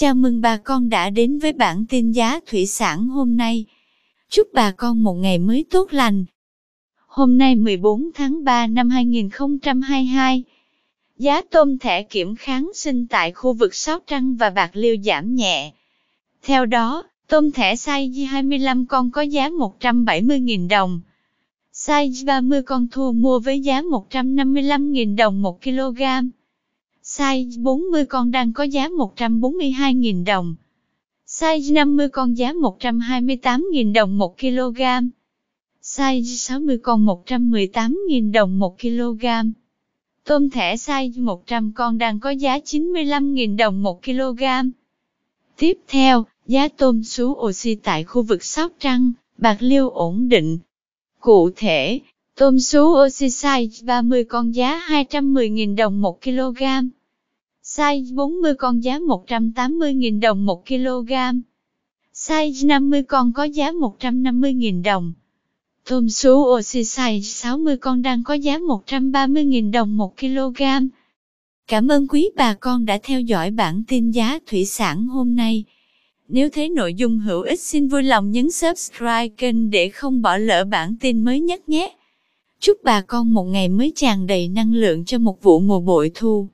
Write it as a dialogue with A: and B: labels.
A: Chào mừng bà con đã đến với bản tin giá thủy sản hôm nay. Chúc bà con một ngày mới tốt lành. Hôm nay 14 tháng 3 năm 2022, giá tôm thẻ kiểm kháng sinh tại khu vực Sóc Trăng và Bạc Liêu giảm nhẹ. Theo đó, tôm thẻ size 25 con có giá 170.000 đồng. Size 30 con thu mua với giá 155.000 đồng 1 kg. Size 40 con đang có giá 142.000 đồng. Size 50 con giá 128.000 đồng 1 kg. Size 60 con 118.000 đồng 1 kg. Tôm thẻ size 100 con đang có giá 95.000 đồng 1 kg. Tiếp theo, giá tôm sú oxy tại khu vực Sóc Trăng, Bạc Liêu ổn định. Cụ thể, tôm sú oxy size 30 con giá 210.000 đồng 1 kg. Size 40 con giá 180.000 đồng 1 kg. Size 50 con có giá 150.000 đồng. Tôm sú oxy size 60 con đang có giá 130.000 đồng 1 kg. Cảm ơn quý bà con đã theo dõi bản tin giá thủy sản hôm nay. Nếu thấy nội dung hữu ích xin vui lòng nhấn subscribe kênh để không bỏ lỡ bản tin mới nhất nhé. Chúc bà con một ngày mới tràn đầy năng lượng cho một vụ mùa bội thu.